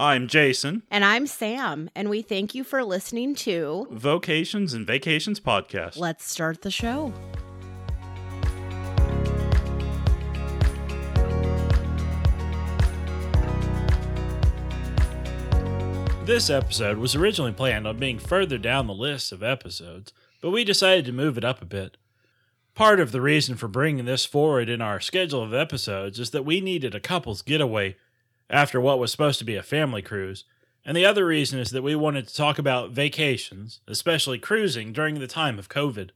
I'm Jason, And I'm Sam, and we thank you for listening to Vocations and Vacations Podcast. Let's Start the Show. This episode was originally planned on being further down the list of episodes, but we decided to move it up a bit. Part of the reason for bringing this forward in our schedule of episodes is that we needed a couple's getaway after what was supposed to be a family cruise, and the other reason is that we wanted to talk about vacations, especially cruising during the time of COVID.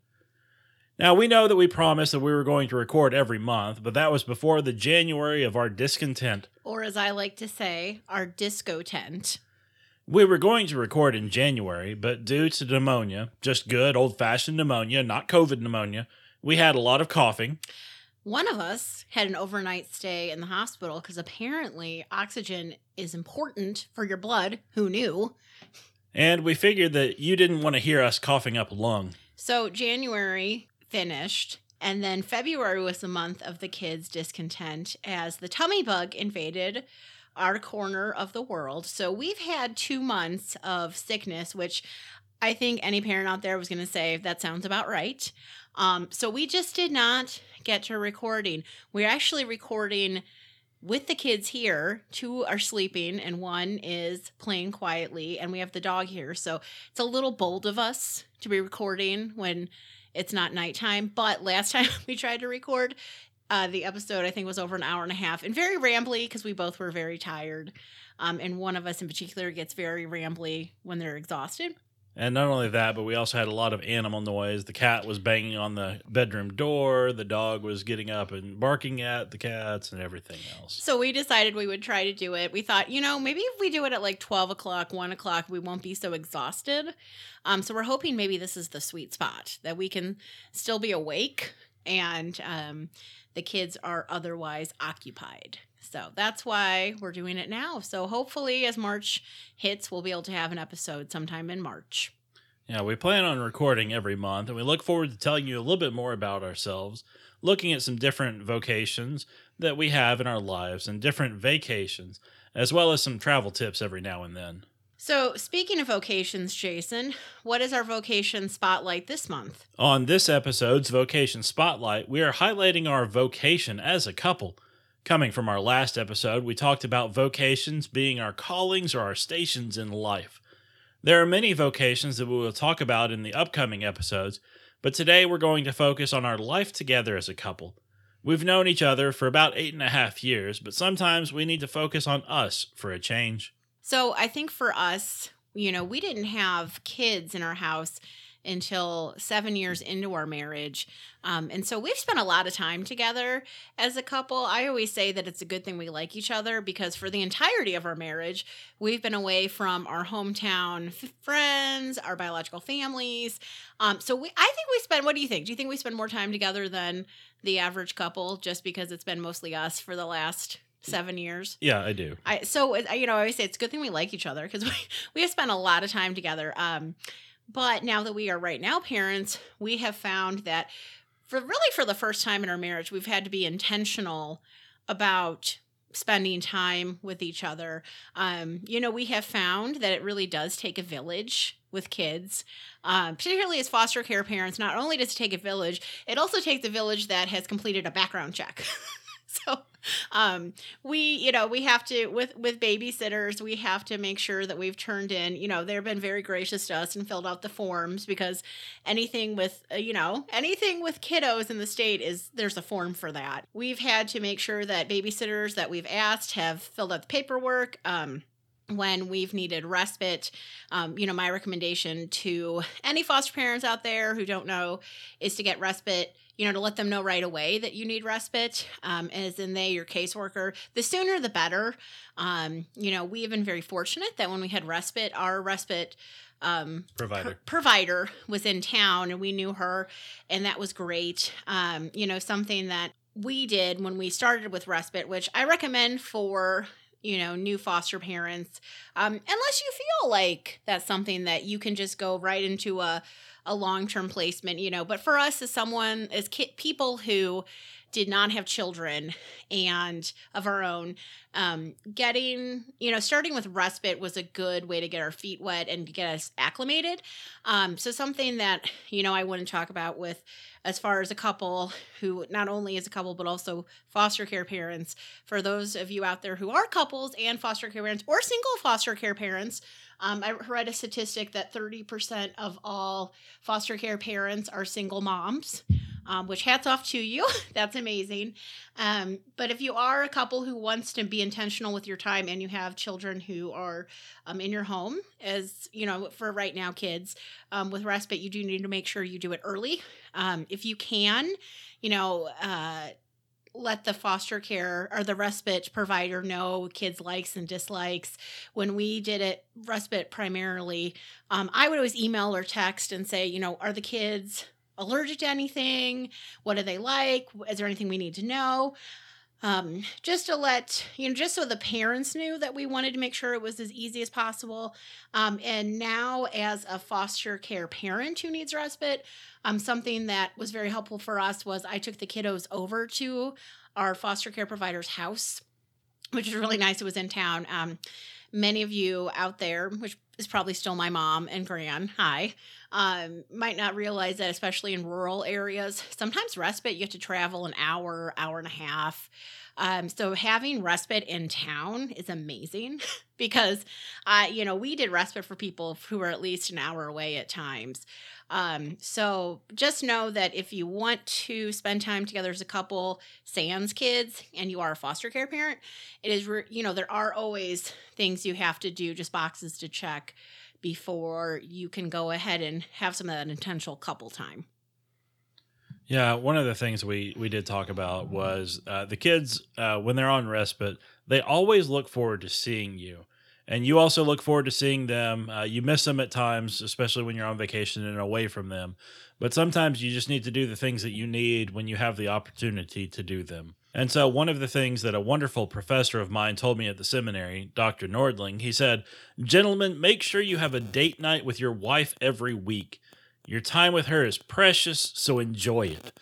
Now, we know that we promised that we were going to record every month, but that was before the January of our discontent. Or as I like to say, our disco tent. We were going to record in January, but due to pneumonia, just good old fashioned pneumonia, not COVID pneumonia, we had a lot of coughing. One of us had an overnight stay in the hospital because apparently oxygen is important for your blood. Who knew? And we figured that you didn't want to hear us coughing up a lung. So January finished, and then February was the month of the kids' discontent as the tummy bug invaded our corner of the world. So we've had two months of sickness, which I think any parent out there was going to say that sounds about right. Um, so we just did not get to recording. We're actually recording with the kids here. Two are sleeping, and one is playing quietly, and we have the dog here. So it's a little bold of us to be recording when it's not nighttime. But last time we tried to record, uh, the episode I think was over an hour and a half and very rambly because we both were very tired. Um, and one of us in particular gets very rambly when they're exhausted. And not only that, but we also had a lot of animal noise. The cat was banging on the bedroom door, the dog was getting up and barking at the cats, and everything else. So we decided we would try to do it. We thought, you know, maybe if we do it at like 12 o'clock, 1 o'clock, we won't be so exhausted. Um, so we're hoping maybe this is the sweet spot that we can still be awake and um, the kids are otherwise occupied. So that's why we're doing it now. So hopefully, as March hits, we'll be able to have an episode sometime in March. Yeah, we plan on recording every month, and we look forward to telling you a little bit more about ourselves, looking at some different vocations that we have in our lives and different vacations, as well as some travel tips every now and then. So, speaking of vocations, Jason, what is our vocation spotlight this month? On this episode's Vocation Spotlight, we are highlighting our vocation as a couple. Coming from our last episode, we talked about vocations being our callings or our stations in life. There are many vocations that we will talk about in the upcoming episodes, but today we're going to focus on our life together as a couple. We've known each other for about eight and a half years, but sometimes we need to focus on us for a change. So, I think for us, you know, we didn't have kids in our house until seven years into our marriage. Um, and so we've spent a lot of time together as a couple. I always say that it's a good thing we like each other because for the entirety of our marriage, we've been away from our hometown f- friends, our biological families. Um, so we, I think we spend, what do you think? Do you think we spend more time together than the average couple just because it's been mostly us for the last seven years? Yeah, I do. I so you know I always say it's a good thing we like each other because we we have spent a lot of time together. Um, but now that we are right now parents, we have found that for really for the first time in our marriage, we've had to be intentional about spending time with each other. Um, you know, we have found that it really does take a village with kids, um, particularly as foster care parents. Not only does it take a village, it also takes a village that has completed a background check. so um we you know we have to with with babysitters we have to make sure that we've turned in you know they've been very gracious to us and filled out the forms because anything with uh, you know anything with kiddos in the state is there's a form for that. We've had to make sure that babysitters that we've asked have filled out the paperwork um when we've needed respite. Um, you know, my recommendation to any foster parents out there who don't know is to get respite, you know, to let them know right away that you need respite, um, as in they, your caseworker. The sooner the better. Um, you know, we have been very fortunate that when we had respite, our respite um, Provider. pr- provider was in town and we knew her, and that was great. Um, you know, something that we did when we started with respite, which I recommend for you know new foster parents um, unless you feel like that's something that you can just go right into a, a long-term placement you know. But for us as someone as ki- people who did not have children and of our own um, getting you know starting with respite was a good way to get our feet wet and get us acclimated. Um, so something that you know i want to talk about with as far as a couple who not only is a couple but also foster care parents. For those of you out there who are couples and foster care parents or single foster care parents um, I read a statistic that 30% of all foster care parents are single moms um, which hats off to you. That's amazing. Um, but if you are a couple who wants to be intentional with your time and you have children who are um, in your home, as you know, for right now, kids um, with respite, you do need to make sure you do it early. Um, if you can, you know, uh, let the foster care or the respite provider know kids' likes and dislikes. When we did it, respite primarily, um, I would always email or text and say, you know, are the kids allergic to anything? What do they like? Is there anything we need to know? Um, just to let you know, just so the parents knew that we wanted to make sure it was as easy as possible. Um, and now, as a foster care parent who needs respite, um, something that was very helpful for us was I took the kiddos over to our foster care provider's house, which was really nice. It was in town. Um, many of you out there, which is probably still my mom and gran, hi, um, might not realize that, especially in rural areas, sometimes respite, you have to travel an hour, hour and a half. Um, so having respite in town is amazing because, uh, you know, we did respite for people who were at least an hour away at times. Um, so just know that if you want to spend time together as a couple, sans kids, and you are a foster care parent, it is, re- you know, there are always things you have to do, just boxes to check before you can go ahead and have some of that intentional couple time. Yeah, one of the things we we did talk about was uh, the kids uh, when they're on respite, they always look forward to seeing you, and you also look forward to seeing them. Uh, you miss them at times, especially when you're on vacation and away from them. But sometimes you just need to do the things that you need when you have the opportunity to do them. And so, one of the things that a wonderful professor of mine told me at the seminary, Dr. Nordling, he said, Gentlemen, make sure you have a date night with your wife every week. Your time with her is precious, so enjoy it.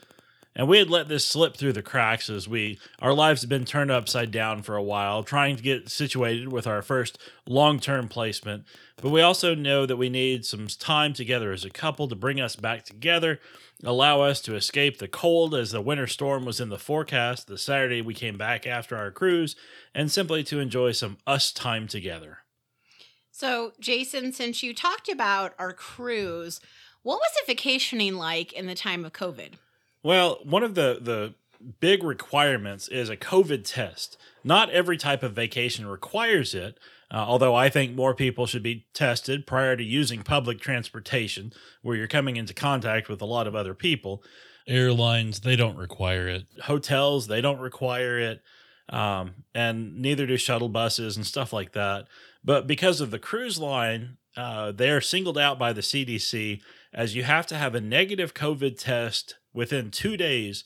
And we had let this slip through the cracks as we our lives had been turned upside down for a while, trying to get situated with our first long-term placement. But we also know that we need some time together as a couple to bring us back together allow us to escape the cold as the winter storm was in the forecast the Saturday we came back after our cruise, and simply to enjoy some us time together. So, Jason, since you talked about our cruise, what was it vacationing like in the time of COVID? Well, one of the the big requirements is a COVID test. Not every type of vacation requires it, uh, although I think more people should be tested prior to using public transportation, where you're coming into contact with a lot of other people. Airlines, they don't require it. Hotels, they don't require it. Um, and neither do shuttle buses and stuff like that. But because of the cruise line, uh, they are singled out by the CDC as you have to have a negative COVID test within two days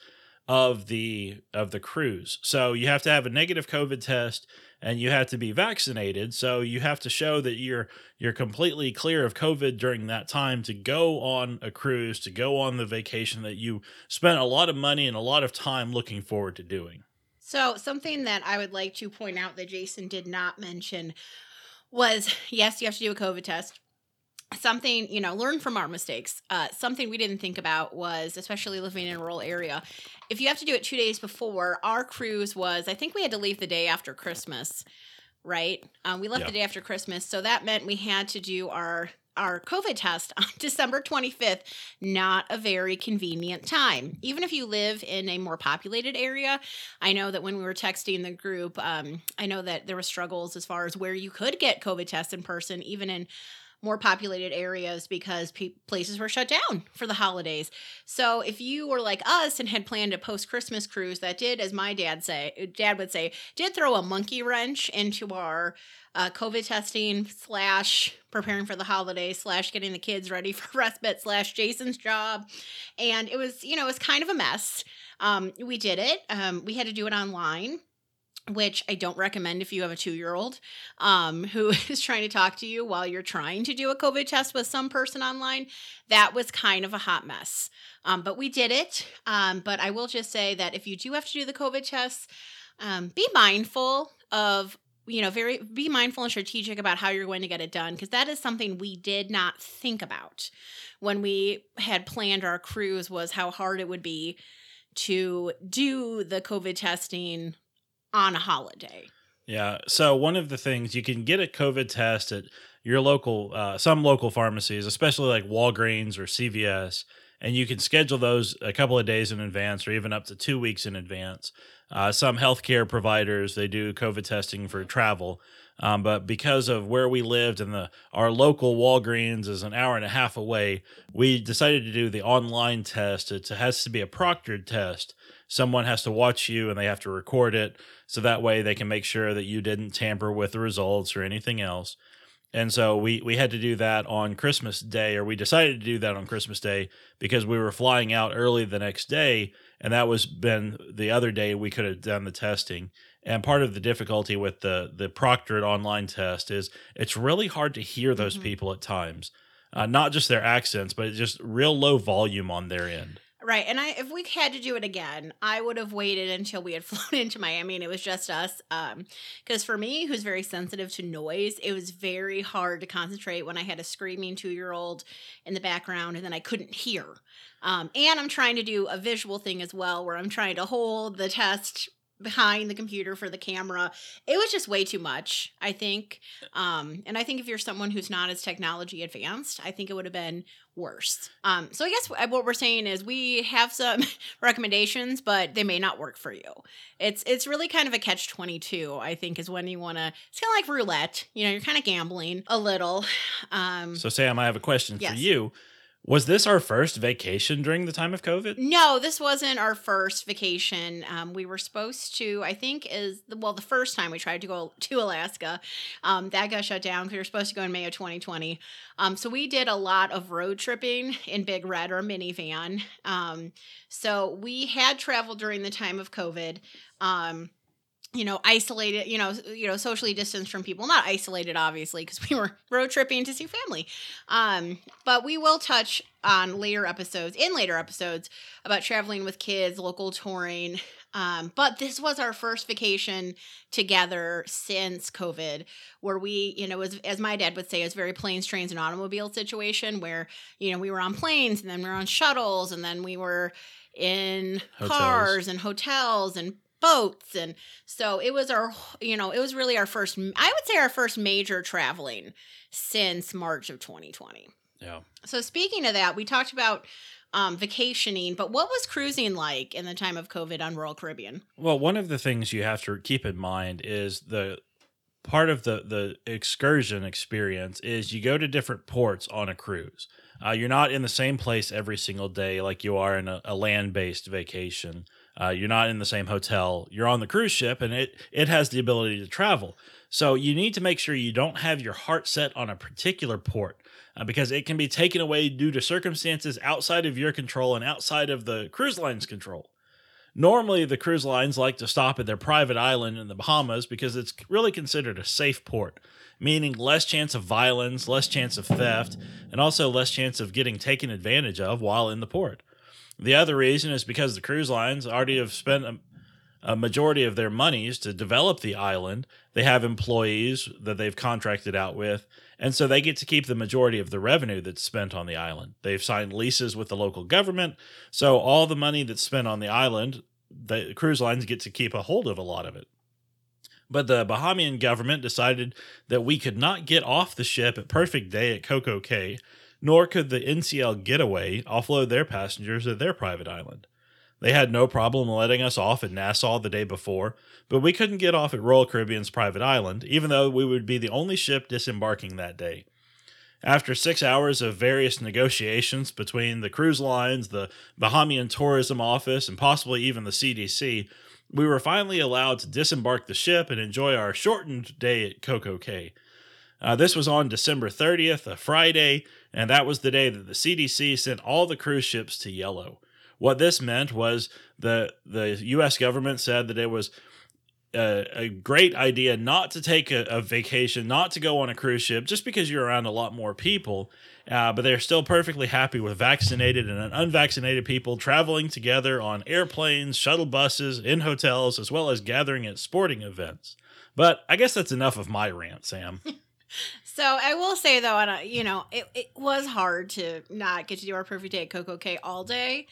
of the of the cruise. So you have to have a negative COVID test and you have to be vaccinated. So you have to show that you're you're completely clear of COVID during that time to go on a cruise, to go on the vacation that you spent a lot of money and a lot of time looking forward to doing. So, something that I would like to point out that Jason did not mention was yes, you have to do a COVID test something you know learn from our mistakes. Uh, something we didn't think about was especially living in a rural area if you have to do it two days before our cruise was i think we had to leave the day after christmas right? Um, we left Yeah. the day after christmas so that meant we had to do our our covid test on december 25th not a very convenient time. Even if you live in a more populated area i know that when we were texting the group um, i know that there were struggles as far as where you could get covid tests in person even in more populated areas because pe- places were shut down for the holidays. So if you were like us and had planned a post Christmas cruise that did, as my dad say, dad would say, did throw a monkey wrench into our uh, COVID testing slash preparing for the holidays slash getting the kids ready for respite slash Jason's job, and it was you know it was kind of a mess. Um, we did it. Um, we had to do it online which I don't recommend if you have a two year old um, who is trying to talk to you while you're trying to do a COVID test with some person online. That was kind of a hot mess. Um, but we did it. Um, but I will just say that if you do have to do the COVID tests, um, be mindful of you know very be mindful and strategic about how you're going to get it done because that is something we did not think about when we had planned our cruise was how hard it would be to do the covid testing on a holiday Yeah. So one of the things you can get a COVID test at your local, uh, some local pharmacies, especially like Walgreens or CVS, and you can schedule those a couple of days in advance or even up to two weeks in advance. Uh, some healthcare providers they do COVID testing for travel, um, but because of where we lived and the our local Walgreens is an hour and a half away, we decided to do the online test. It has to be a proctored test. Someone has to watch you and they have to record it so that way they can make sure that you didn't tamper with the results or anything else. And so we we had to do that on Christmas Day, or we decided to do that on Christmas Day because we were flying out early the next day, and that was been the other day we could have done the testing. And part of the difficulty with the the proctored online test is it's really hard to hear those Mhm. people at times, uh, not just their accents, but just real low volume on their end. Right. And I if we had to do it again, I would have waited until we had flown into Miami and it was just us. Um because for me, who's very sensitive to noise, it was very hard to concentrate when I had a screaming 2-year-old in the background and then I couldn't hear. Um and I'm trying to do a visual thing as well where I'm trying to hold the test behind the computer for the camera. It was just way too much, I think. Um and I think if you're someone who's not as technology advanced, I think it would have been worse. Um, so I guess what we're saying is we have some recommendations, but they may not work for you. It's it's really kind of a catch twenty two. I think is when you want to. It's kind of like roulette. You know, you're kind of gambling a little. Um, So Sam, I have a question Yes. for you. Was this our first vacation during the time of COVID? no, this wasn't our first vacation. Um, we were supposed to. I think is the, well the first time we tried to go to Alaska. Um, that got shut down because we were supposed to go in May of 2020. Um, so we did a lot of road tripping in Big Red or minivan. Um, so we had traveled during the time of COVID. Um, you know, isolated, you know, you know, socially distanced from people. Not isolated, obviously, because we were road tripping to see family. Um, but we will touch on later episodes, in later episodes, about traveling with kids, local touring. Um, but this was our first vacation together since COVID, where we, you know, as, as my dad would say, it was very planes, trains, and automobile situation where, you know, we were on planes and then we were on shuttles and then we were in Hotels. cars and hotels and boats and so it was our you know it was really our first i would say our first major traveling since march of 2020 Yeah. so speaking of that we talked about um, vacationing but what was cruising like in the time of covid on royal caribbean Well, one of the things you have to keep in mind is the part of the the excursion experience is you go to different ports on a cruise. Uh, you're not in the same place every single day like you are in a, a land based vacation. Uh, you're not in the same hotel. You're on the cruise ship, and it it has the ability to travel. So you need to make sure you don't have your heart set on a particular port uh, because it can be taken away due to circumstances outside of your control and outside of the cruise line's control. Normally, the cruise lines like to stop at their private island in the Bahamas because it's really considered a safe port, meaning less chance of violence, less chance of theft, and also less chance of getting taken advantage of while in the port. The other reason is because the cruise lines already have spent a, a majority of their monies to develop the island. They have employees that they've contracted out with, and so they get to keep the majority of the revenue that's spent on the island. They've signed leases with the local government, so all the money that's spent on the island, the cruise lines get to keep a hold of a lot of it. But the Bahamian government decided that we could not get off the ship at perfect day at Coco Cay, nor could the NCL Getaway offload their passengers at their private island. They had no problem letting us off at Nassau the day before, but we couldn't get off at Royal Caribbean's private island, even though we would be the only ship disembarking that day. After six hours of various negotiations between the cruise lines, the Bahamian Tourism Office, and possibly even the CDC, we were finally allowed to disembark the ship and enjoy our shortened day at Coco Cay. Uh, this was on December 30th, a Friday, and that was the day that the CDC sent all the cruise ships to yellow. What this meant was the the U.S. government said that it was a, a great idea not to take a, a vacation, not to go on a cruise ship, just because you're around a lot more people. Uh, but they're still perfectly happy with vaccinated and unvaccinated people traveling together on airplanes, shuttle buses, in hotels, as well as gathering at sporting events. But I guess that's enough of my rant, Sam. So I will say though, you know, it, it was hard to not get to do our perfect day at Coco Cay all day,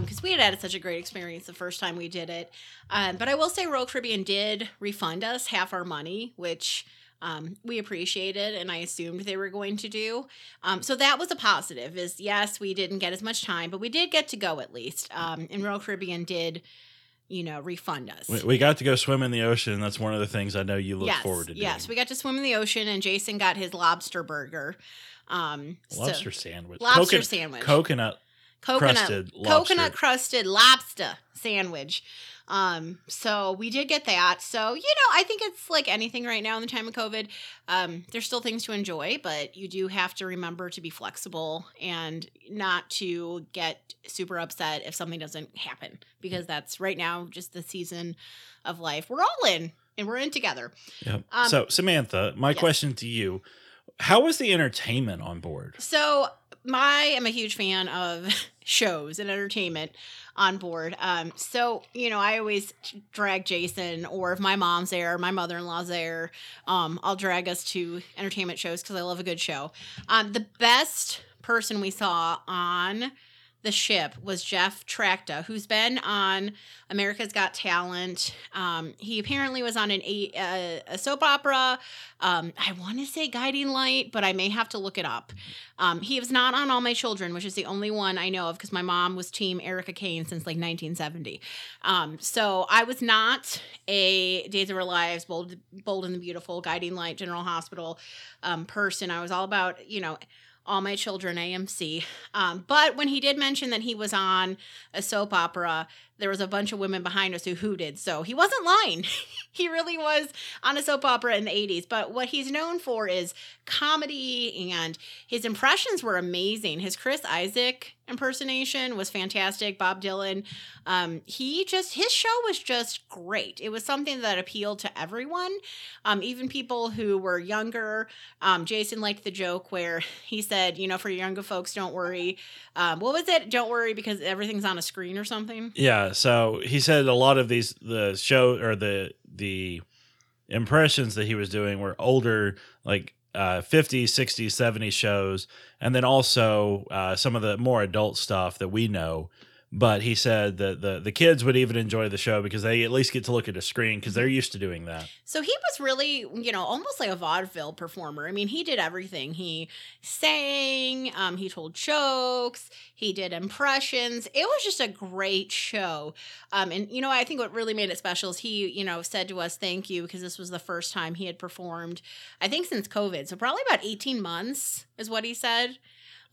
because we had had such a great experience the first time we did it. Um, but I will say, Royal Caribbean did refund us half our money, which um, we appreciated, and I assumed they were going to do. Um, so that was a positive. Is yes, we didn't get as much time, but we did get to go at least. Um, and Royal Caribbean did. You know, refund us. We, we got to go swim in the ocean. That's one of the things I know you look yes, forward to doing. Yes, we got to swim in the ocean, and Jason got his lobster burger. Um, so- lobster sandwich. lobster sandwich. Coconut. Coconut crusted lobster. coconut crusted lobster sandwich. Um, so we did get that. So, you know, I think it's like anything right now in the time of COVID. Um, there's still things to enjoy, but you do have to remember to be flexible and not to get super upset if something doesn't happen because that's right now just the season of life. We're all in and we're in together. Yep. Um, so, Samantha, my yes. question to you How was the entertainment on board? So I am a huge fan of shows and entertainment on board. Um, so you know, I always drag Jason, or if my mom's there, my mother in law's there, um, I'll drag us to entertainment shows because I love a good show. Um, the best person we saw on the ship was Jeff Tracta, who's been on America's Got Talent. Um, he apparently was on an a, a soap opera. Um, I want to say Guiding Light, but I may have to look it up. Um, he was not on All My Children, which is the only one I know of because my mom was Team Erica Kane since like 1970. Um, so I was not a Days of Our Lives, Bold, Bold and the Beautiful, Guiding Light, General Hospital um, person. I was all about, you know, all my children AMC. Um, but when he did mention that he was on a soap opera, there was a bunch of women behind us who hooted. So he wasn't lying. he really was on a soap opera in the 80s. But what he's known for is comedy, and his impressions were amazing. His Chris Isaak impersonation was fantastic. Bob Dylan, um, he just, his show was just great. It was something that appealed to everyone, um, even people who were younger. Um, Jason liked the joke where he said, you know, for younger folks, don't worry. Um, what was it? Don't worry because everything's on a screen or something. Yeah, so he said a lot of these the show or the the impressions that he was doing were older like uh 50s 60s 70s shows. And then also uh some of the more adult stuff that we know but he said that the the kids would even enjoy the show because they at least get to look at a screen because they're used to doing that So he was really, you know, almost like a vaudeville performer. I mean, he did everything. He sang, um, he told jokes, he did impressions. It was just a great show. Um, and you know, I think what really made it special is he, you know, said to us, "Thank you," because this was the first time he had performed. I think since COVID, so probably about eighteen months is what he said.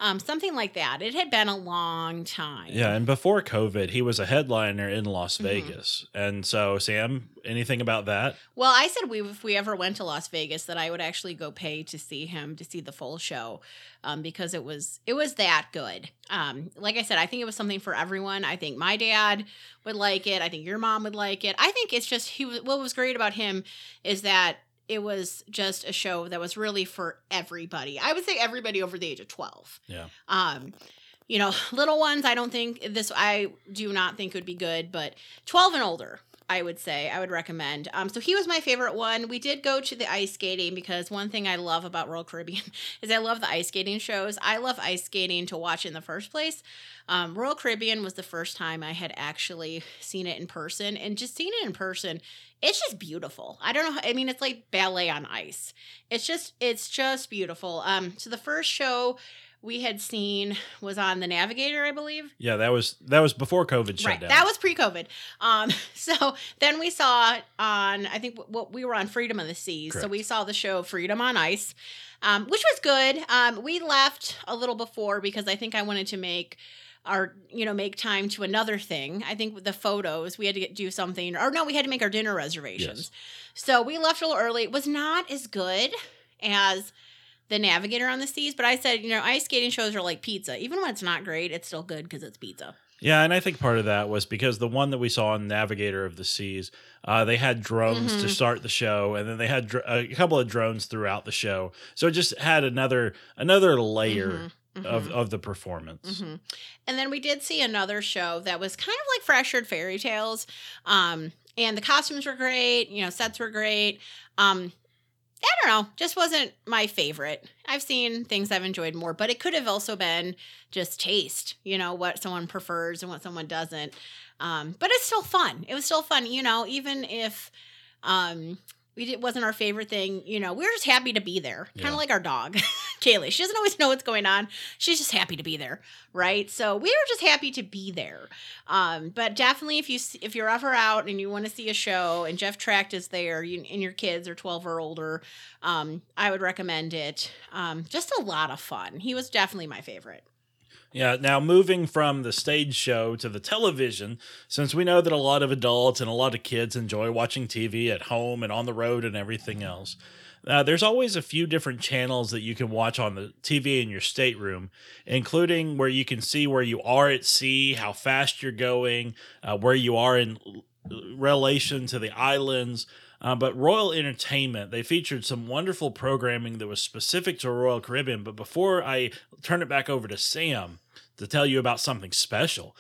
Um, something like that. It had been a long time. yeah and before covid he was a headliner in las Mhm. vegas and so sam anything about that Well, I said we if we ever went to Las Vegas that I would actually go pay to see him to see the full show, um, because it was it was that good. Um, like I said, I think it was something for everyone. I think my dad would like it. I think your mom would like it. I think it's just he. was What was great about him is that it was just a show that was really for everybody. I would say everybody over the age of twelve. yeah Um, you know, little ones, I don't think this, I do not think would be good, but 12 and older, I would say, I would recommend. Um, so he was my favorite one. We did go to the ice skating because one thing I love about Royal Caribbean is I love the ice skating shows. I love ice skating to watch in the first place. Um, Royal Caribbean was the first time I had actually seen it in person, and just seeing it in person, it's just beautiful. I don't know. How, I mean, it's like ballet on ice. It's just, it's just beautiful. Um, so the first show we had seen was on the Navigator, I believe. yeah that was that was before covid shut Right, down that was pre-COVID. Um, so then we saw on, I think what we were on Freedom of the Seas. So we saw the show Freedom on Ice, um, which was good. Um, we left a little before because I think I wanted to make our, you know, make time to another thing. I think with the photos we had to get, do something, or no, we had to make our dinner reservations. So we left a little early. It was not as good as the Navigator on the Seas, but I said, you know, ice skating shows are like pizza. Even when it's not great, it's still good because it's pizza. Yeah, and I think part of that was because the one that we saw on Navigator of the Seas, uh, they had drones to Mhm. start the show, and then they had dr- a couple of drones throughout the show, so it just had another another layer Mhm, of of the performance. hmm And then we did see another show that was kind of like Fractured Fairy Tales. Um, and the costumes were great, you know, sets were great. Um, I don't know, just wasn't my favorite. I've seen things I've enjoyed more, but it could have also been just taste, you know, what someone prefers and what someone doesn't. Um, but it's still fun. It was still fun, you know, even if um we did, wasn't our favorite thing, you know, we were just happy to be there. Kind Yeah. of like our dog, Kaylee. She doesn't always know what's going on. She's just happy to be there, right? So we were just happy to be there. Um, but definitely, if you if you're ever out and you want to see a show and Jeff Tracta is there, you, and your kids are 12 or older, um, I would recommend it. Um, just a lot of fun. He was definitely my favorite. Yeah, now moving from the stage show to the television, since we know that a lot of adults and a lot of kids enjoy watching TV at home and on the road and everything else, uh, there's always a few different channels that you can watch on the TV in your stateroom, including where you can see where you are at sea, how fast you're going, uh, where you are in relation to the islands. Uh, but Royal Entertainment, they featured some wonderful programming that was specific to Royal Caribbean. But before I turn it back over to Sam to tell you about something special,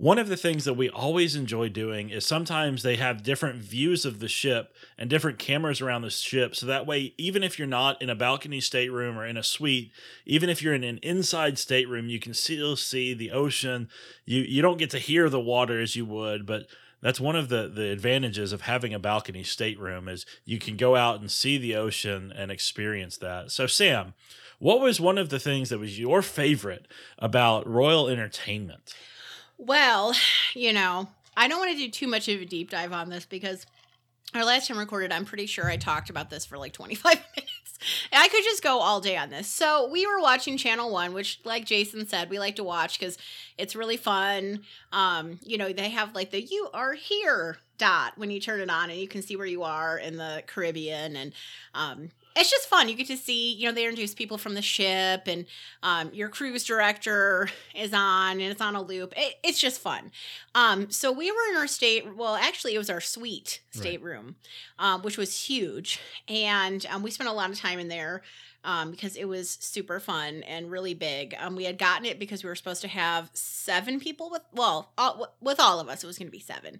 one of the things that we always enjoy doing is sometimes they have different views of the ship and different cameras around the ship. So that way, even if you're not in a balcony stateroom or in a suite, even if you're in an inside stateroom, you can still see the ocean. You you don't get to hear the water as you would, but that's one of the the advantages of having a balcony stateroom is you can go out and see the ocean and experience that. So Sam, what was one of the things that was your favorite about Royal Entertainment? Well, you know, I don't want to do too much of a deep dive on this because our last time recorded, I'm pretty sure I talked about this for like 25 minutes. I could just go all day on this. So we were watching Channel One, which, like Jason said, we like to watch because it's really fun. Um, you know, they have like the "You are here" dot when you turn it on, and you can see where you are in the Caribbean, and um, it's just fun. You get to see, you know, they introduce people from the ship, and um, your cruise director is on, and it's on a loop. It, it's just fun. Um, so we were in our state. Well, actually, it was our suite Right. stateroom, um, which was huge, and um, we spent a lot of time in there. Um, because it was super fun and really big. Um, we had gotten it because we were supposed to have seven people with, well, all, with all of us, it was going to be seven.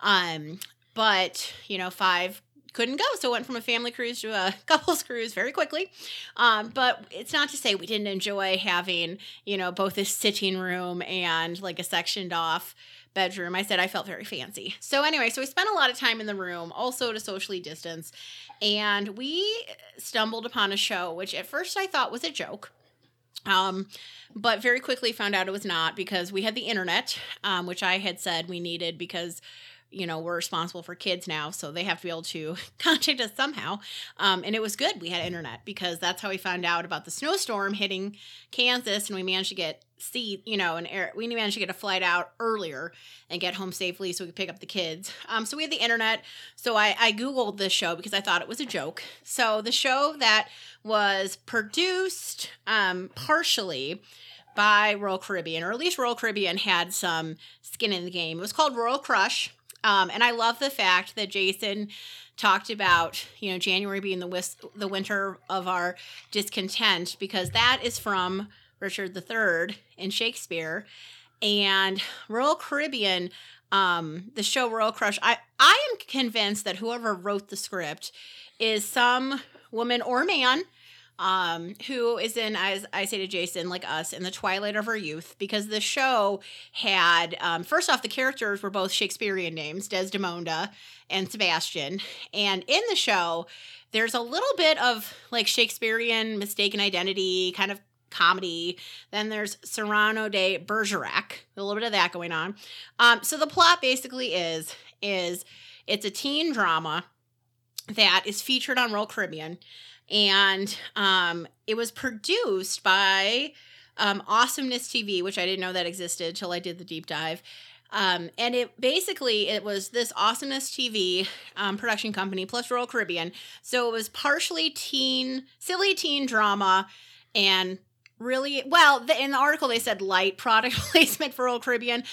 Um, but you know, five couldn't go, so it went from a family cruise to a couples cruise very quickly. Um, but it's not to say we didn't enjoy having, you know, both a sitting room and like a sectioned off bedroom. I said I felt very fancy. So anyway, so we spent a lot of time in the room, also to socially distance, and we stumbled upon a show which at first I thought was a joke. Um, but very quickly found out it was not because we had the internet, um, which I had said we needed because you know we're responsible for kids now so they have to be able to contact us somehow. Um, and it was good we had internet because that's how we found out about the snowstorm hitting kansas and we managed to get see you know an air we managed to get a flight out earlier and get home safely so we could pick up the kids. Um, so we had the internet. So I, I googled this show because i thought it was a joke. So the show that was produced um, partially by royal caribbean or at least royal caribbean had some skin in the game. It was called royal crush um, and I love the fact that Jason talked about, you know, January being the whis- the winter of our discontent because that is from Richard III in Shakespeare, and Royal Caribbean. Um, the show Royal Crush. I I am convinced that whoever wrote the script is some woman or man um, who is in, as I say to Jason, like us, in the twilight of our youth, because the show had, um, first off, the characters were both Shakespearean names, Desdemona and Sebastian. And in the show, there's a little bit of like Shakespearean mistaken identity, kind of comedy. Then there's Cyrano de Bergerac, a little bit of that going on. Um, so the plot basically is, is it's a teen drama that is featured on Royal Caribbean and um, it was produced by um, Awesomeness TV, which I didn't know that existed till I did the deep dive. Um, and it basically it was this Awesomeness TV um, production company plus Royal Caribbean. So it was partially teen, silly teen drama, and really well. The, in the article, they said light product placement for Royal Caribbean.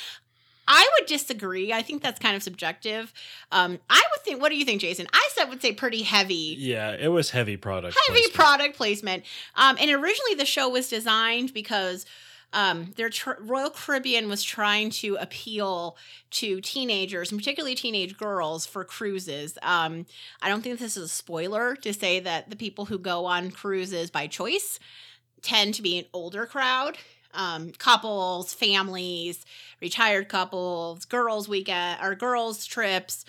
I would disagree. I think that's kind of subjective. Um, I would think. What do you think, Jason? I said would say pretty heavy Yeah, it was heavy product. heavy placement. product placement. Um, and originally the show was designed because um, their tr- Royal Caribbean was trying to appeal to teenagers, and particularly teenage girls, for cruises. Um, I don't think this is a spoiler to say that the people who go on cruises by choice tend to be an older crowd. Um, couples, families, retired couples, girls' weekend or girls' trips.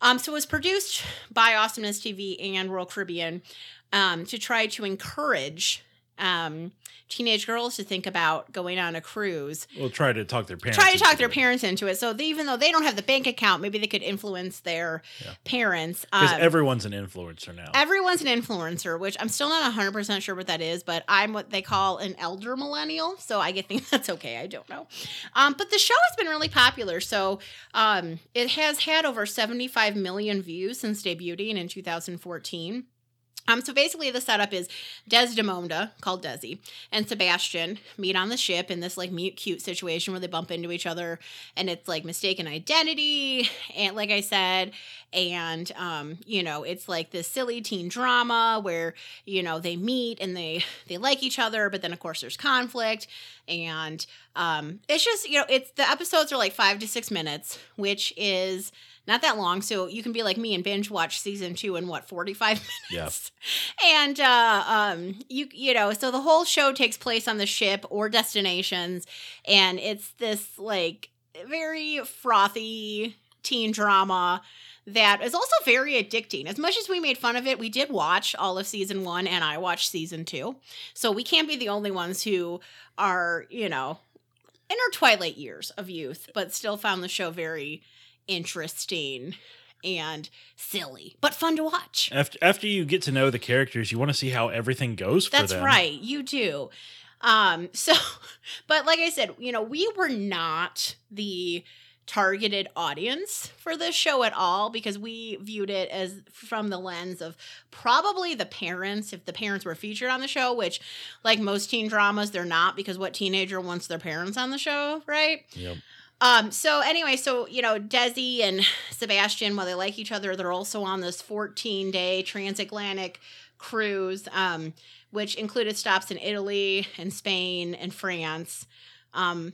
Um, so it was produced by Awesomeness TV and Royal Caribbean um, to try to encourage um, teenage girls to think about going on a cruise. We'll try to talk their parents. Try to into talk their it. parents into it. So they, even though they don't have the bank account, maybe they could influence their Yeah. parents. because Um, everyone's an influencer now. Everyone's an influencer, which I'm still not 100% sure what that is, but I'm what they call an elder millennial. So I think that's okay. I don't know. Um, but the show has been really popular. So um, it has had over 75 million views since debuting in 2014. Um, so basically, the setup is Desdemona, called Desi, and Sebastian meet on the ship in this like mute cute situation where they bump into each other, and it's like mistaken identity, and like I said, and um, you know, it's like this silly teen drama where you know they meet and they they like each other, but then of course there's conflict, and um, it's just you know, it's the episodes are like five to six minutes, which is not that long, so you can be like me and binge watch season two in what forty five minutes. And uh, um, you you know, so the whole show takes place on the ship or destinations, and it's this like very frothy teen drama that is also very addicting. As much as we made fun of it, we did watch all of season one, and I watched season two, so we can't be the only ones who are you know in our twilight years of youth, but still found the show very interesting and silly, but fun to watch. After after you get to know the characters, you want to see how everything goes for That's them. right, you do. Um, so, but like I said, you know, we were not the targeted audience for this show at all because we viewed it as from the lens of probably the parents if the parents were featured on the show which like most teen dramas they're not because what teenager wants their parents on the show right Yep. um, so anyway, so you know, Desi and Sebastian, while they like each other, they're also on this 14 day transatlantic cruise, um, which included stops in Italy and Spain and France. Um,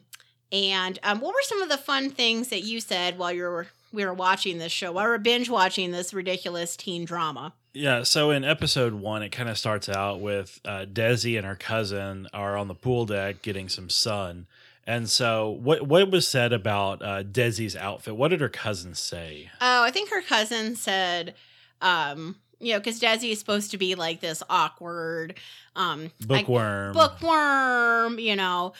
and um, what were some of the fun things that you said while you were we were watching this show, while we were binge watching this ridiculous teen drama? Yeah, so in episode one, it kind of starts out with uh, Desi and her cousin are on the pool deck getting some sun. And so, what what was said about uh, Desi's outfit? What did her cousin say? Oh, I think her cousin said, um, you know, because Desi is supposed to be like this awkward, um, Bookworm. bookworm, you know,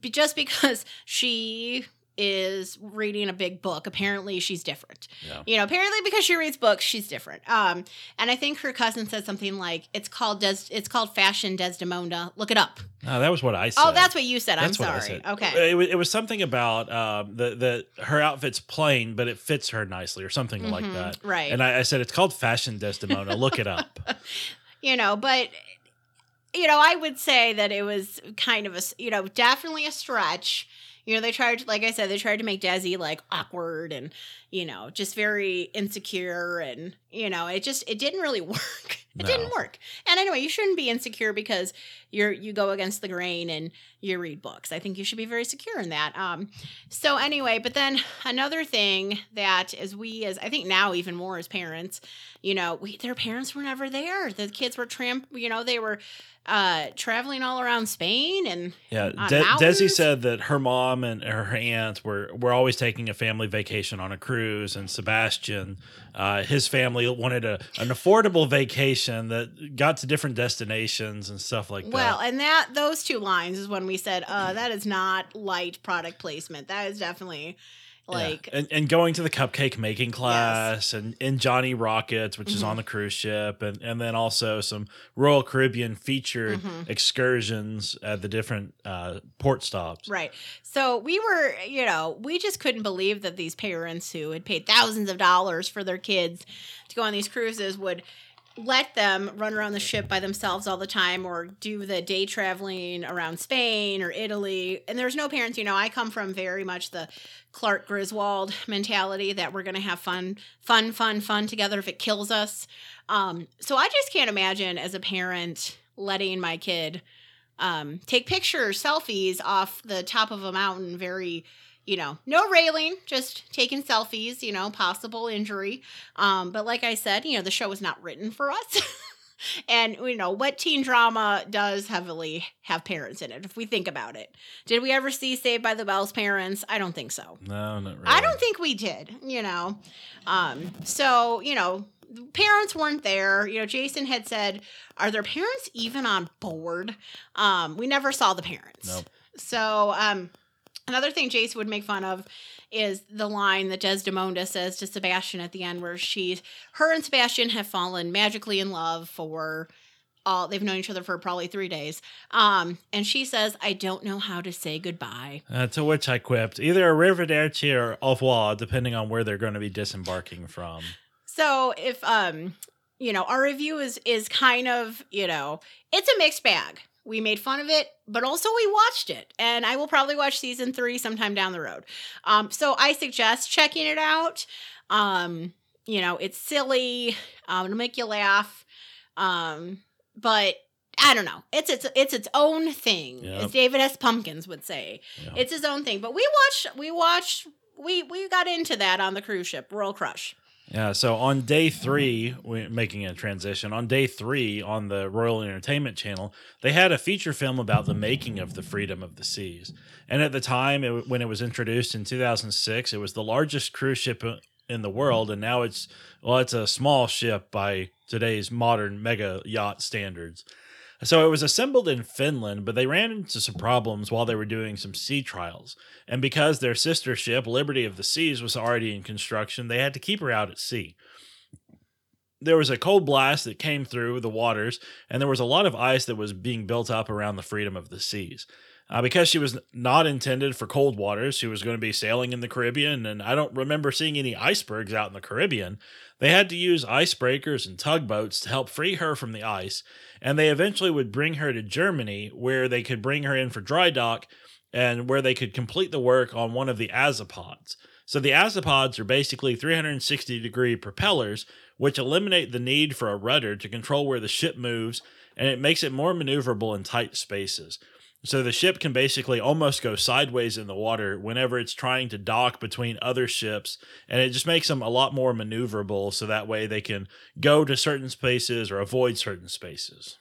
b- just because she is reading a big book, apparently she's different. Yeah. You know, apparently because she reads books, she's different. Um, and I think her cousin said something like, "It's called Des, it's called Fashion Desdemona. Look it up." No, that was what I said. Oh, that's what you said. That's I'm sorry. said. Okay. It, was- it was something about um, the the her outfit's plain, but it fits her nicely, or something like Mhm, that. Right. And I, I said it's called Fashion Desdemona. Look it up. you know, but you know, I would say that it was kind of a, you know, definitely a stretch. You know, they tried, like I said, they tried to make Desi like awkward and, you know, just very insecure, and you know, it just it didn't really work. It No. didn't work. And anyway, you shouldn't be insecure because you're you go against the grain and you read books. I think you should be very secure in that. Um, so anyway, but then another thing that as we as I think now even more as parents, you know, we, their parents were never there. The kids were tramp, you know, they were uh traveling all around Spain and Yeah, De- Desi said that her mom and her aunt were were always taking a family vacation on a cruise, and Sebastian, uh, his family wanted a an affordable vacation that got to different destinations and stuff like well, that. Well, and that those two lines is when we said, uh, that is not light product placement. That is definitely Yeah. like and, and going to the cupcake making class and in Johnny Rockets, which is Mhm. on the cruise ship, and and then also some Royal Caribbean featured Mhm. excursions at the different uh, port stops. Right. So we were, you know, we just couldn't believe that these parents who had paid thousands of dollars for their kids to go on these cruises would let them run around the ship by themselves all the time or do the day traveling around Spain or Italy. And there's no parents, you know, I come from very much the Clark Griswold mentality that we're going to have fun, fun, fun, fun together if it kills us. Um, so I just can't imagine as a parent letting my kid um, take pictures, selfies off the top of a mountain very you know, no railing, just taking selfies, you know, possible injury. Um, but like I said, you know, the show was not written for us. and you know what teen drama does heavily have parents in it if we think about it did we ever see saved by the bell's parents i don't think so No, not really. i don't think we did you know um so you know parents weren't there you know jason had said are their parents even on board um we never saw the parents Nope. so um Another thing Jason would make fun of is the line that Desdemona says to Sebastian at the end, where she, her and Sebastian have fallen magically in love for all they've known each other for probably three days. Um, and she says, "I don't know how to say goodbye." Uh, to which I quipped, either a river arrivederci or au revoir, depending on where they're going to be disembarking from. So if um, you know, our review is is kind of you know, it's a mixed bag. We made fun of it, but also we watched it, and I will probably watch season three sometime down the road. Um, so I suggest checking it out. Um, you know, it's silly. Um, it'll make you laugh. Um, but I don't know. It's its it's its own thing, Yep. as David S. Pumpkins would say. Yeah. It's his own thing. But we watched we watched we we got into that on the cruise ship, Royal Crush. Yeah, so on day three, we're making a transition. On day three on the Royal Entertainment Channel, they had a feature film about the making of the Freedom of the Seas. And at the time, it, when it was introduced in 2006, it was the largest cruise ship in the world. And now it's, well, it's a small ship by today's modern mega yacht standards. So it was assembled in Finland, but they ran into some problems while they were doing some sea trials. And because their sister ship, Liberty of the Seas, was already in construction, they had to keep her out at sea. There was a cold blast that came through the waters, and there was a lot of ice that was being built up around the freedom of the seas. Uh, because she was not intended for cold waters, she was going to be sailing in the Caribbean, and I don't remember seeing any icebergs out in the Caribbean. They had to use icebreakers and tugboats to help free her from the ice, and they eventually would bring her to Germany, where they could bring her in for dry dock and where they could complete the work on one of the azipods. So the azipods are basically 360 degree propellers, which eliminate the need for a rudder to control where the ship moves, and it makes it more maneuverable in tight spaces. So the ship can basically almost go sideways in the water whenever it's trying to dock between other ships, and it just makes them a lot more maneuverable so that way they can go to certain spaces or avoid certain spaces.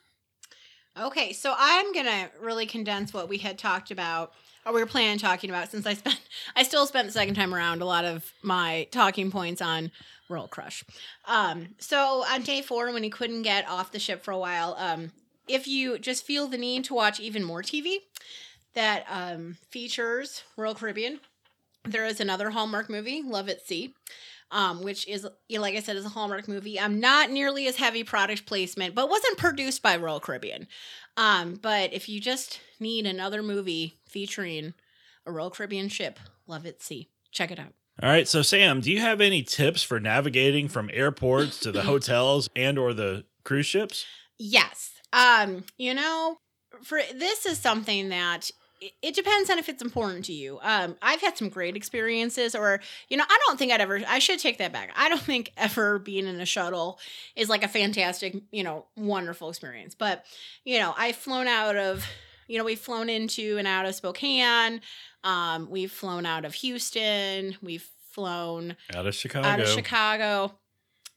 Okay, so I'm gonna really condense what we had talked about, or we were planning on talking about, since I spent, I still spent the second time around a lot of my talking points on Royal Crush. Um, so on day four, when he couldn't get off the ship for a while, um, if you just feel the need to watch even more TV that um, features Royal Caribbean, there is another Hallmark movie, Love at Sea um, which is, like I said, is a Hallmark movie. I'm um, not nearly as heavy product placement, but wasn't produced by Royal Caribbean. Um, but if you just need another movie featuring a Royal Caribbean ship, Love at Sea, check it out. All right, so Sam, do you have any tips for navigating from airports to the hotels and or the cruise ships? Yes. Um, you know, for this is something that it- depends on if it's important to you. Um, I've had some great experiences, or you know, I don't think I'd ever. I should take that back. I don't think ever being in a shuttle is like a fantastic, you know, wonderful experience. But you know, I've flown out of, you know, we've flown into and out of Spokane. Um, we've flown out of Houston. We've flown Out of Chicago. out of Chicago.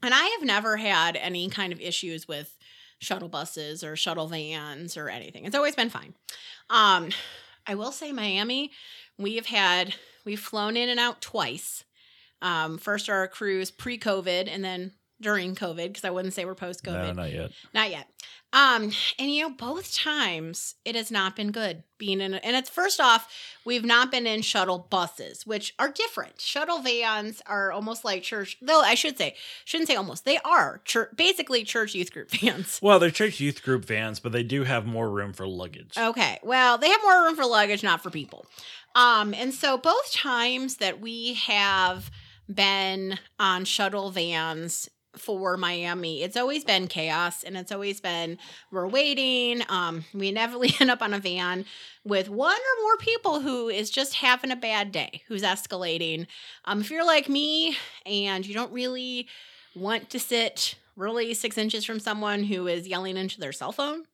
And I have never had any kind of issues with shuttle buses or shuttle vans or anything. It's always been fine. Um, I will say Miami, we have had we've flown in and out twice. Um, first our cruise pre-COVID and then during COVID, because I wouldn't say we're post-COVID. No, not yet. Not yet. Um, and you know, both times it has not been good being in. And it's first off, we've not been in shuttle buses, which are different. Shuttle vans are almost like church. Though I should say, shouldn't say almost. They are church, basically church youth group vans. Well, they're church youth group vans, but they do have more room for luggage. Okay. Well, they have more room for luggage, not for people. Um, and so both times that we have been on shuttle vans, for Miami, it's always been chaos and it's always been we're waiting. Um, we inevitably end up on a van with one or more people who is just having a bad day, who's escalating. Um, if you're like me and you don't really want to sit really six inches from someone who is yelling into their cell phone,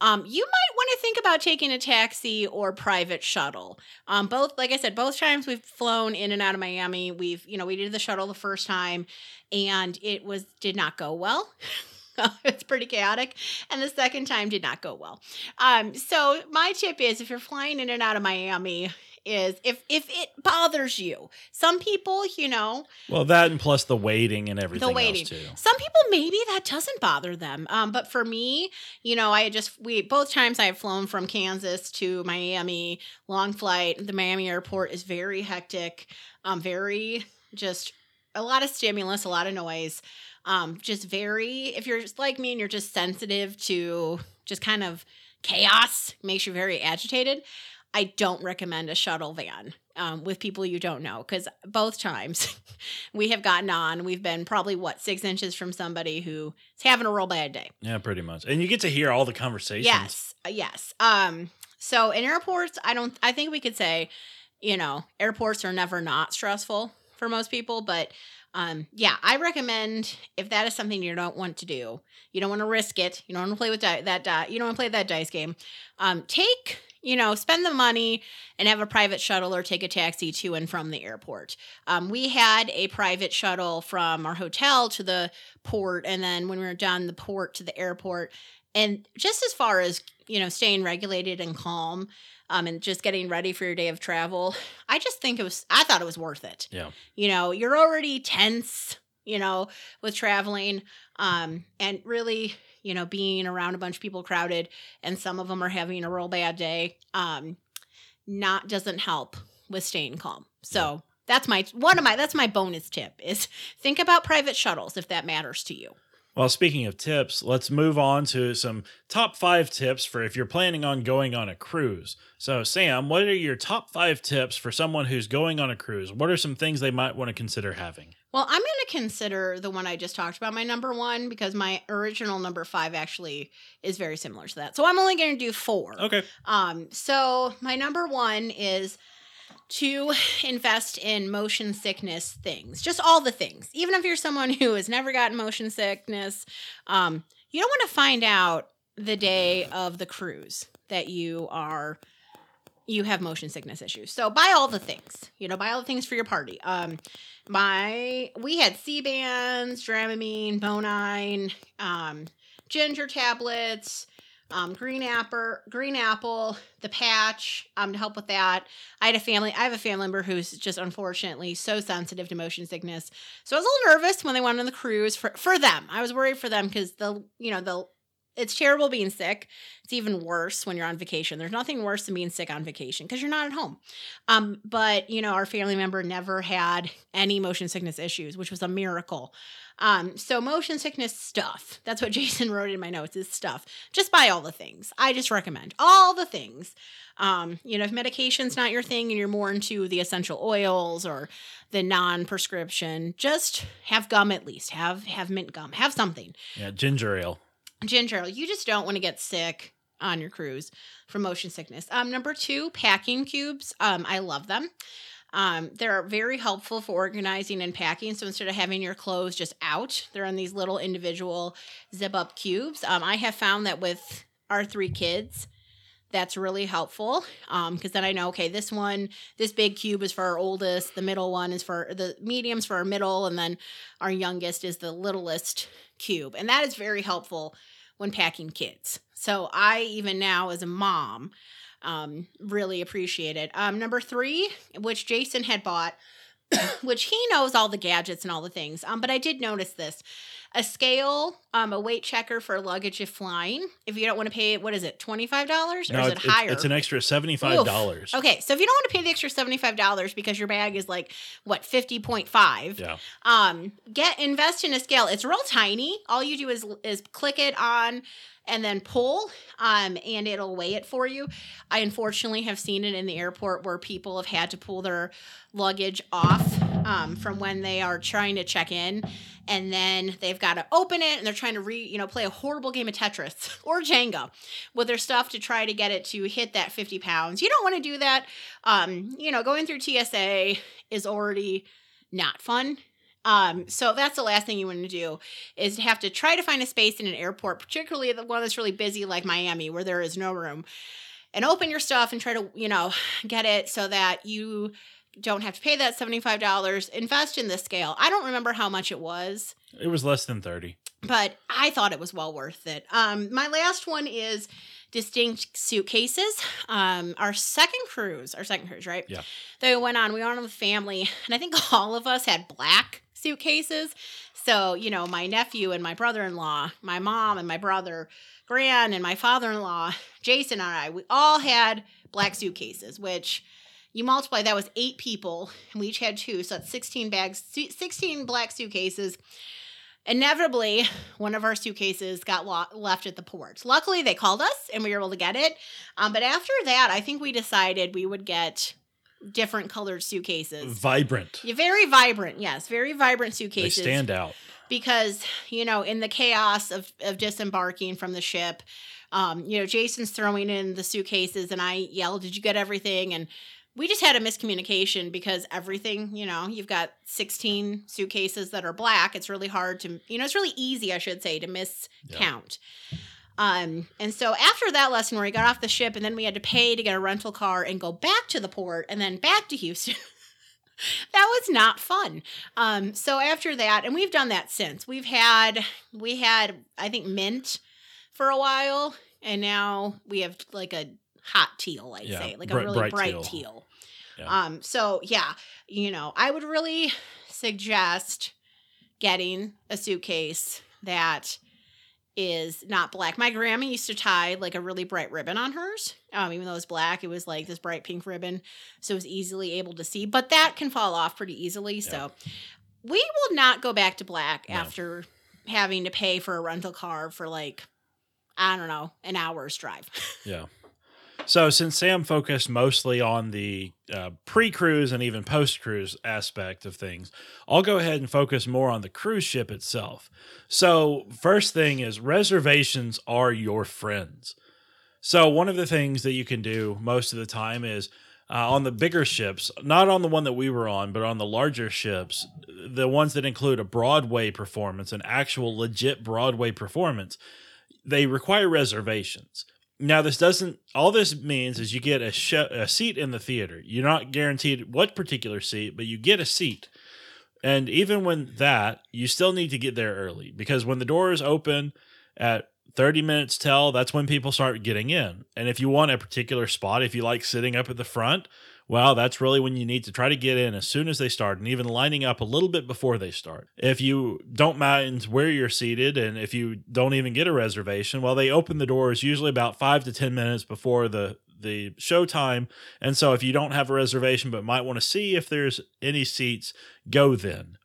um, you might want to think about taking a taxi or private shuttle. Um, both, like I said, both times we've flown in and out of Miami, we've, you know, we did the shuttle the first time and it was, did not go well. it's pretty chaotic. And the second time did not go well. Um, so my tip is if you're flying in and out of Miami, is if if it bothers you. Some people, you know, Well, that and plus the waiting and everything the waiting. too. Some people maybe that doesn't bother them. Um, but for me, you know, I just we both times I have flown from Kansas to Miami, long flight. The Miami airport is very hectic. Um, very just a lot of stimulus, a lot of noise. Um, just very if you're just like me and you're just sensitive to just kind of chaos, makes you very agitated. I don't recommend a shuttle van um, with people you don't know because both times we have gotten on, we've been probably what six inches from somebody who is having a real bad day. Yeah, pretty much. And you get to hear all the conversations. Yes, uh, yes. Um, so in airports, I don't. I think we could say, you know, airports are never not stressful for most people, but um, yeah, I recommend if that is something you don't want to do, you don't want to risk it, you don't want to play with di- that, di- you don't want to play that dice game. Um, take you know, spend the money and have a private shuttle or take a taxi to and from the airport. Um, we had a private shuttle from our hotel to the port, and then when we were done, the port to the airport. And just as far as you know, staying regulated and calm, um, and just getting ready for your day of travel, I just think it was. I thought it was worth it. Yeah. You know, you're already tense. You know, with traveling, um, and really, you know, being around a bunch of people crowded and some of them are having a real bad day, um, not doesn't help with staying calm. So that's my one of my that's my bonus tip is think about private shuttles if that matters to you. Well, speaking of tips, let's move on to some top five tips for if you're planning on going on a cruise. So, Sam, what are your top five tips for someone who's going on a cruise? What are some things they might want to consider having? Well, I'm going to consider the one I just talked about my number one because my original number five actually is very similar to that. So I'm only going to do four. Okay. Um, so my number one is to invest in motion sickness things, just all the things. Even if you're someone who has never gotten motion sickness, um, you don't want to find out the day of the cruise that you are you have motion sickness issues. So buy all the things. You know, buy all the things for your party. Um, my we had Sea-Bands, Dramamine, Bonine, um, ginger tablets, um, green apple, green apple, the patch, um, to help with that. I had a family, I have a family member who's just unfortunately so sensitive to motion sickness. So I was a little nervous when they went on the cruise for, for them. I was worried for them because the, you know, the, it's terrible being sick. It's even worse when you're on vacation. There's nothing worse than being sick on vacation because you're not at home. Um, but you know, our family member never had any motion sickness issues, which was a miracle. Um, so motion sickness stuff. That's what Jason wrote in my notes is stuff. Just buy all the things. I just recommend all the things. Um, you know, if medication's not your thing and you're more into the essential oils or the non-prescription, just have gum at least. Have have mint gum. Have something. Yeah, ginger ale. Ginger. You just don't want to get sick on your cruise from motion sickness. Um, number two, packing cubes. Um, I love them. Um, they're very helpful for organizing and packing. So instead of having your clothes just out, they're in these little individual zip up cubes. Um, I have found that with our three kids, that's really helpful um because then i know okay this one this big cube is for our oldest the middle one is for the mediums for our middle and then our youngest is the littlest cube and that is very helpful when packing kids. So i even now as a mom um really appreciate it. Um number three which jason had bought which he knows all the gadgets and all the things um but i did notice this a scale, um, a weight checker for luggage if flying. If you don't want to pay, what is it, twenty five dollars, or No, is it higher? it's an extra seventy-five dollars. Okay, so if you don't want to pay the extra seventy five dollars because your bag is like what fifty point five, Yeah. um, get invest in a scale. It's real tiny. All you do is is click it on and then pull um, and it'll weigh it for you. I unfortunately have seen it in the airport where people have had to pull their luggage off um, from when they are trying to check in, and then they've got to open it and they're trying to re you know play a horrible game of Tetris or Jenga with their stuff to try to get it to hit that 50 pounds. You don't want to do that. Um, you know, going through TSA is already not fun. Um, so that's the last thing you want to do is to have to try to find a space in an airport, particularly the one that's really busy like Miami, where there is no room, and open your stuff and try to, you know, get it so that you don't have to pay that $75. Invest in the scale. I don't remember how much it was It was less than 30. but I thought it was well worth it. Um, my last one is distinct suitcases. Um, our second cruise, our second cruise, right? Yeah. That we went on, we went on with family, and I think all of us had black suitcases. So, you know, my nephew and my brother in law, my mom and my brother, Gran and my father in law, Jason and I, we all had black suitcases, which you multiply that was eight people, and we each had two. So that's 16 bags, 16 black suitcases inevitably one of our suitcases got lo- left at the port luckily they called us and we were able to get it um, but after that i think we decided we would get different colored suitcases Vibrant. Yeah, very vibrant yes very vibrant suitcases. They stand out. because you know in the chaos of, of disembarking from the ship um, you know jason's throwing in the suitcases and i yelled did you get everything and we just had a miscommunication because everything you know you've got 16 suitcases that are black it's really hard to you know it's really easy i should say to miscount um, and so after that lesson where we got off the ship and then we had to pay to get a rental car and go back to the port and then back to houston that was not fun um, so after that, and we've done that since. We've had we had I think mint for a while, and now we have like a hot teal, I'd Yeah, say, like bright- a really bright bright, teal. teal. Yeah. Um, so yeah, you know, I would really suggest getting a suitcase that is not black. My grandma used to tie like a really bright ribbon on hers. Um, even though it was black, it was like this bright pink ribbon, so it was easily able to see. But that can fall off pretty easily. So we will not go back to black No. after having to pay for a rental car for like I don't know an hour's drive. Yeah. So since Sam focused mostly on the uh, pre-cruise and even post-cruise aspect of things, I'll go ahead and focus more on the cruise ship itself. So first thing is reservations are your friends. So one of the things that you can do most of the time is uh, on the bigger ships, not on the one that we were on, but on the larger ships, the ones that include a Broadway performance, an actual legit Broadway performance, they require reservations. Now, this doesn't. All this means is you get a, a seat in the theater. You're not guaranteed what particular seat, but you get a seat. And even when that, you still need to get there early because when the doors open at 30 minutes till, that's when people start getting in. And if you want a particular spot, if you like sitting up at the front, well, that's really when you need to try to get in as soon as they start and even lining up a little bit before they start. If you don't mind where you're seated and if you don't even get a reservation, well, they open the doors usually about five to 10 minutes before the the show time. And so if you don't have a reservation but might want to see if there's any seats, go then.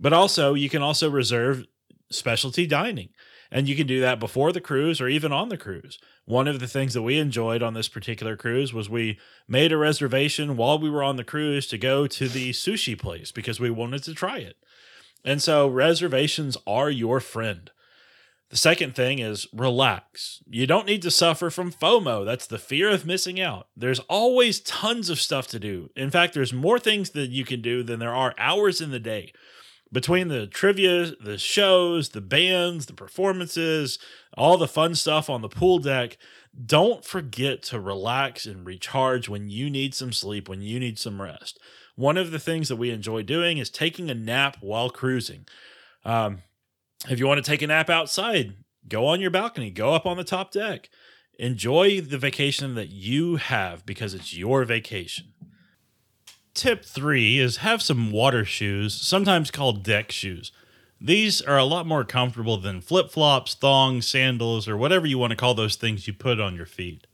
But also, you can also reserve specialty dining. And you can do that before the cruise or even on the cruise. One of the things that we enjoyed on this particular cruise was we made a reservation while we were on the cruise to go to the sushi place because we wanted to try it. And so reservations are your friend. The second thing is relax. You don't need to suffer from FOMO. That's the fear of missing out. There's always tons of stuff to do. In fact, there's more things that you can do than there are hours in the day between the trivia, the shows, the bands, the performances, all the fun stuff on the pool deck, don't forget to relax and recharge when you need some sleep, when you need some rest. One of the things that we enjoy doing is taking a nap while cruising. Um, if you want to take a nap outside, go on your balcony, go up on the top deck. Enjoy the vacation that you have because it's your vacation. Tip three is have some water shoes, sometimes called deck shoes. These are a lot more comfortable than flip flops, thongs, sandals, or whatever you want to call those things you put on your feet.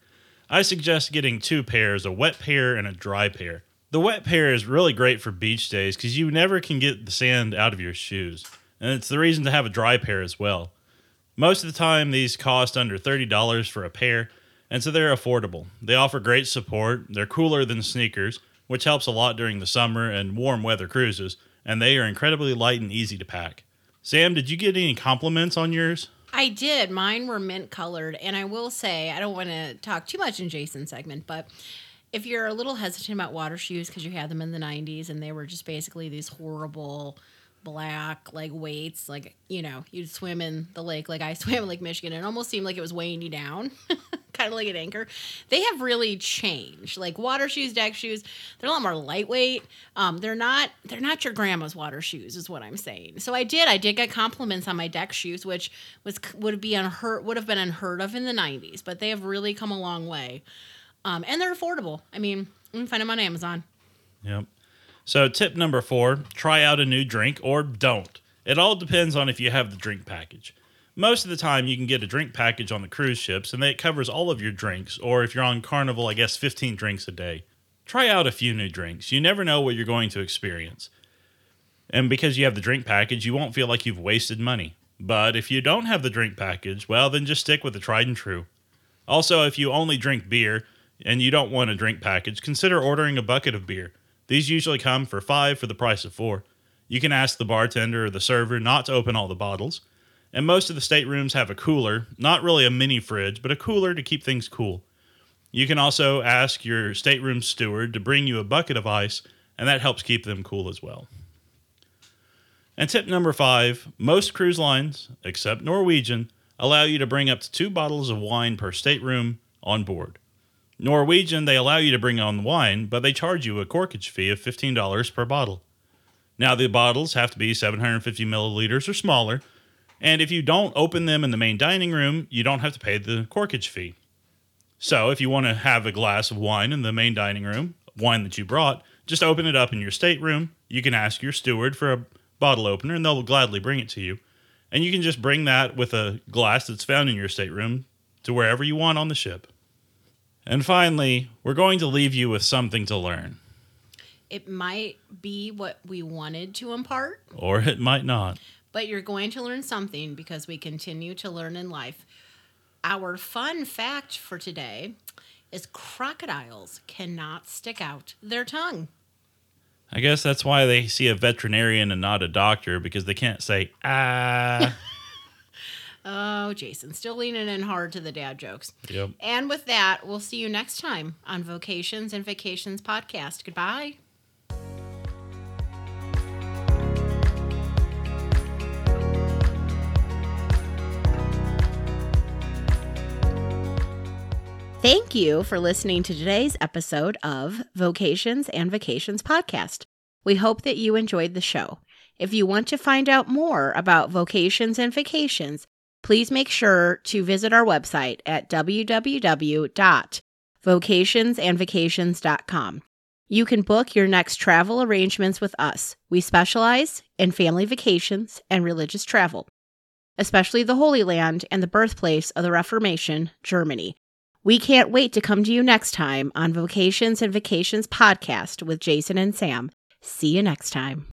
I suggest getting two pairs a wet pair and a dry pair. The wet pair is really great for beach days because you never can get the sand out of your shoes, and it's the reason to have a dry pair as well. Most of the time, these cost under $30 for a pair, and so they're affordable. They offer great support, they're cooler than sneakers, which helps a lot during the summer and warm weather cruises, and they are incredibly light and easy to pack. Sam, did you get any compliments on yours? I did. Mine were mint colored, and I will say I don't want to talk too much in Jason's segment, but if you're a little hesitant about water shoes because you had them in the 90s and they were just basically these horrible black like weights like you know you'd swim in the lake like i swam in lake michigan and it almost seemed like it was weighing you down kind of like an anchor. They have really changed like water shoes deck shoes they're a lot more lightweight. Um, they're not they're not your grandma's water shoes is what i'm saying. So i did i did get compliments on my deck shoes which was would be unheard would have been unheard of in the 90s but they have really come a long way. Um, and they're affordable. I mean you can find them on amazon. Yep. So, tip number four try out a new drink or don't. It all depends on if you have the drink package. Most of the time, you can get a drink package on the cruise ships, and it covers all of your drinks, or if you're on Carnival, I guess 15 drinks a day. Try out a few new drinks. You never know what you're going to experience. And because you have the drink package, you won't feel like you've wasted money. But if you don't have the drink package, well, then just stick with the tried and true. Also, if you only drink beer and you don't want a drink package, consider ordering a bucket of beer. These usually come for five for the price of four. You can ask the bartender or the server not to open all the bottles. And most of the staterooms have a cooler, not really a mini fridge, but a cooler to keep things cool. You can also ask your stateroom steward to bring you a bucket of ice, and that helps keep them cool as well. And tip number five most cruise lines, except Norwegian, allow you to bring up to two bottles of wine per stateroom on board. Norwegian, they allow you to bring on wine, but they charge you a corkage fee of $15 per bottle. Now, the bottles have to be 750 milliliters or smaller, and if you don't open them in the main dining room, you don't have to pay the corkage fee. So, if you want to have a glass of wine in the main dining room, wine that you brought, just open it up in your stateroom. You can ask your steward for a bottle opener, and they'll gladly bring it to you. And you can just bring that with a glass that's found in your stateroom to wherever you want on the ship. And finally, we're going to leave you with something to learn, it might be what we wanted to impart or it might not. but you're going to learn something because we continue to learn in life. Our fun fact for today is crocodiles cannot stick out their tongue. I guess that's why they see a veterinarian and not a doctor because they can't say ah. Oh, Jason, still leaning in hard to the dad jokes. yep. And with that, we'll see you next time on Vocations and Vacations podcast. Goodbye. Thank you for listening to today's episode of Vocations and Vacations podcast. We hope that you enjoyed the show. If you want to find out more about vocations and vacations, please make sure to visit our website at www.vocationsandvacations.com. You can book your next travel arrangements with us. We specialize in family vacations and religious travel, especially the Holy Land and the birthplace of the Reformation, Germany. We can't wait to come to you next time on Vocations and Vacations podcast with Jason and Sam. See you next time.